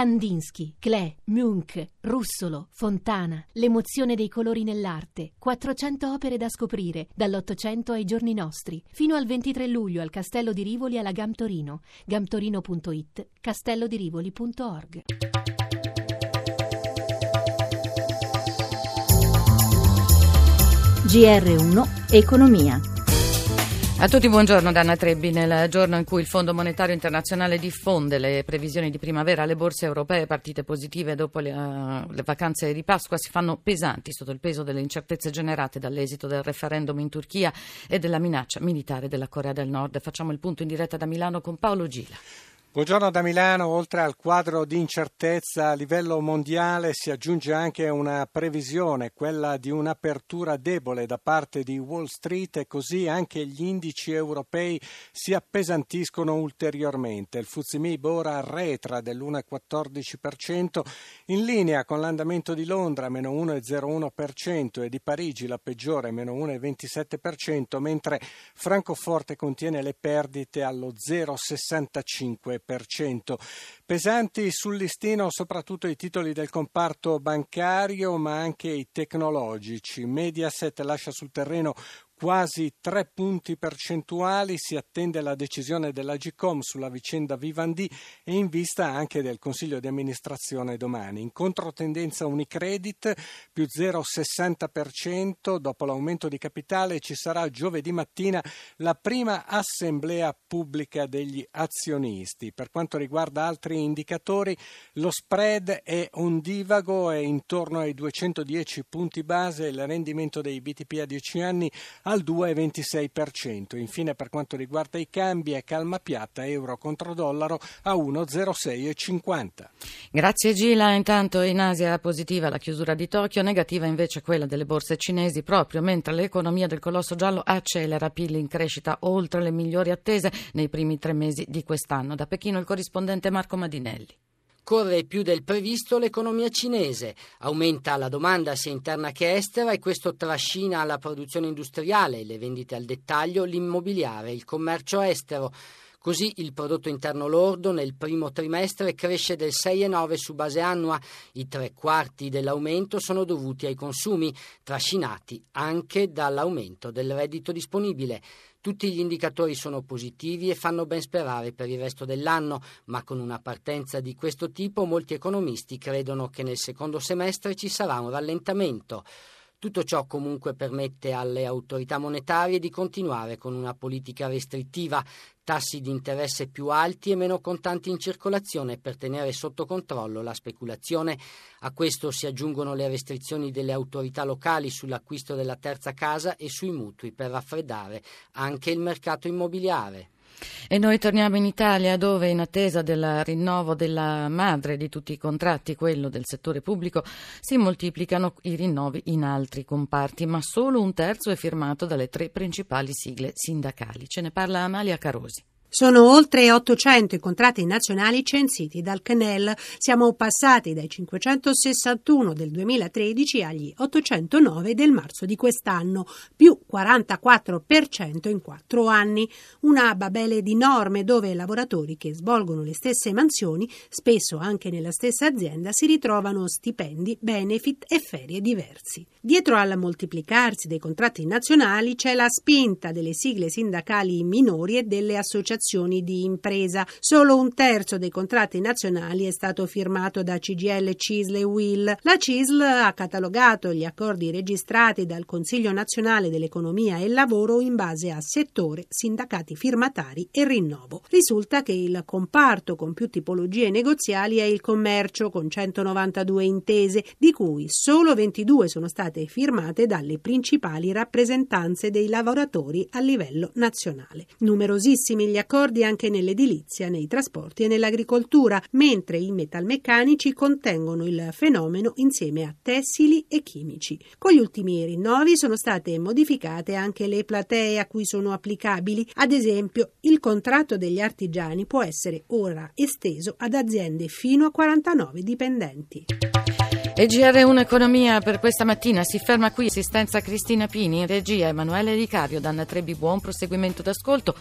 Kandinsky, Klee, Munch, Russolo, Fontana, l'emozione dei colori nell'arte, 400 opere da scoprire, dall'Ottocento ai giorni nostri, fino al 23 luglio al Castello di Rivoli alla Gam Torino, gamtorino.it, castellodirivoli.org. GR1 Economia a tutti buongiorno Danna Trebbi. Nel giorno in cui il Fondo Monetario Internazionale diffonde le previsioni di primavera alle borse europee, partite positive dopo le, uh, le, vacanze di Pasqua si fanno pesanti sotto il peso delle incertezze generate dall'esito del referendum in Turchia e della minaccia militare della Corea del Nord. Facciamo il punto in diretta da Milano con Paolo Gila. Buongiorno da Milano, oltre al quadro di incertezza a livello mondiale si aggiunge anche una previsione, quella di un'apertura debole da parte di Wall Street e così anche gli indici europei si appesantiscono ulteriormente. Il Fuzimib ora arretra dell'1,14% in linea con l'andamento di Londra meno 1,01% e di Parigi la peggiore meno 1,27%, mentre Francoforte contiene le perdite allo 0,65%. Pesanti sul listino soprattutto i titoli del comparto bancario ma anche i tecnologici. Mediaset lascia sul terreno quasi tre punti percentuali. Si attende la decisione della GCOM sulla vicenda Vivendi e in vista anche del Consiglio di amministrazione domani. In controtendenza Unicredit più 0,60%. Dopo l'aumento di capitale ci sarà giovedì mattina la prima assemblea pubblica degli azionisti. Per quanto riguarda altri indicatori, lo spread è ondivago, è intorno ai 210 punti base, il rendimento dei BTP a 10 anni al 2,26%. Infine per quanto riguarda i cambi è calma piatta euro contro dollaro a 1,0650. Grazie Gila. Intanto in Asia positiva la chiusura di Tokyo, negativa invece quella delle borse cinesi proprio mentre l'economia del colosso giallo accelera PIL in crescita oltre le migliori attese nei primi tre mesi di quest'anno. Da Pechino il corrispondente Marco Madinelli. Corre più del previsto l'economia cinese, aumenta la domanda sia interna che estera e questo trascina la produzione industriale, le vendite al dettaglio, l'immobiliare, il commercio estero. Così il prodotto interno lordo nel primo trimestre cresce del 6,9 su base annua. I tre quarti dell'aumento sono dovuti ai consumi, trascinati anche dall'aumento del reddito disponibile. Tutti gli indicatori sono positivi e fanno ben sperare per il resto dell'anno, ma con una partenza di questo tipo molti economisti credono che nel secondo semestre ci sarà un rallentamento. Tutto ciò comunque permette alle autorità monetarie di continuare con una politica restrittiva, tassi di interesse più alti e meno contanti in circolazione per tenere sotto controllo la speculazione. A questo si aggiungono le restrizioni delle autorità locali sull'acquisto della terza casa e sui mutui per raffreddare anche il mercato immobiliare. E noi torniamo in Italia dove in attesa del rinnovo della madre di tutti i contratti, quello del settore pubblico, si moltiplicano i rinnovi in altri comparti, ma solo un terzo è firmato dalle tre principali sigle sindacali. Ce ne parla Amalia Carosi. Sono oltre 800 i contratti nazionali censiti dal CNEL. Siamo passati dai 561 del 2013 agli 809 del marzo di quest'anno, più 44% in quattro anni. Una babele di norme dove lavoratori che svolgono le stesse mansioni, spesso anche nella stessa azienda, si ritrovano stipendi, benefit e ferie diversi. Dietro al moltiplicarsi dei contratti nazionali c'è la spinta delle sigle sindacali minori e delle associazioni di impresa. Solo un terzo dei contratti nazionali è stato firmato da CGL, CISL e WIL. La CISL ha catalogato gli accordi registrati dal Consiglio nazionale dell'economia e lavoro in base a settore, sindacati firmatari e rinnovo. Risulta che il comparto con più tipologie negoziali è il commercio, con 192 intese, di cui solo 22 sono state firmate dalle principali rappresentanze dei lavoratori a livello nazionale. Numerosissimi gli accordi anche nell'edilizia, nei trasporti e nell'agricoltura, mentre i metalmeccanici contengono il fenomeno insieme a tessili e chimici. Con gli ultimi rinnovi sono state modificate anche le platee a cui sono applicabili. Ad esempio, il contratto degli artigiani può essere ora esteso ad aziende fino a 49 dipendenti. E GR1 Economia per questa mattina si ferma qui. Assistenza Cristina Pini, in regia Emanuele Ricario, Danna Trebi, buon proseguimento d'ascolto.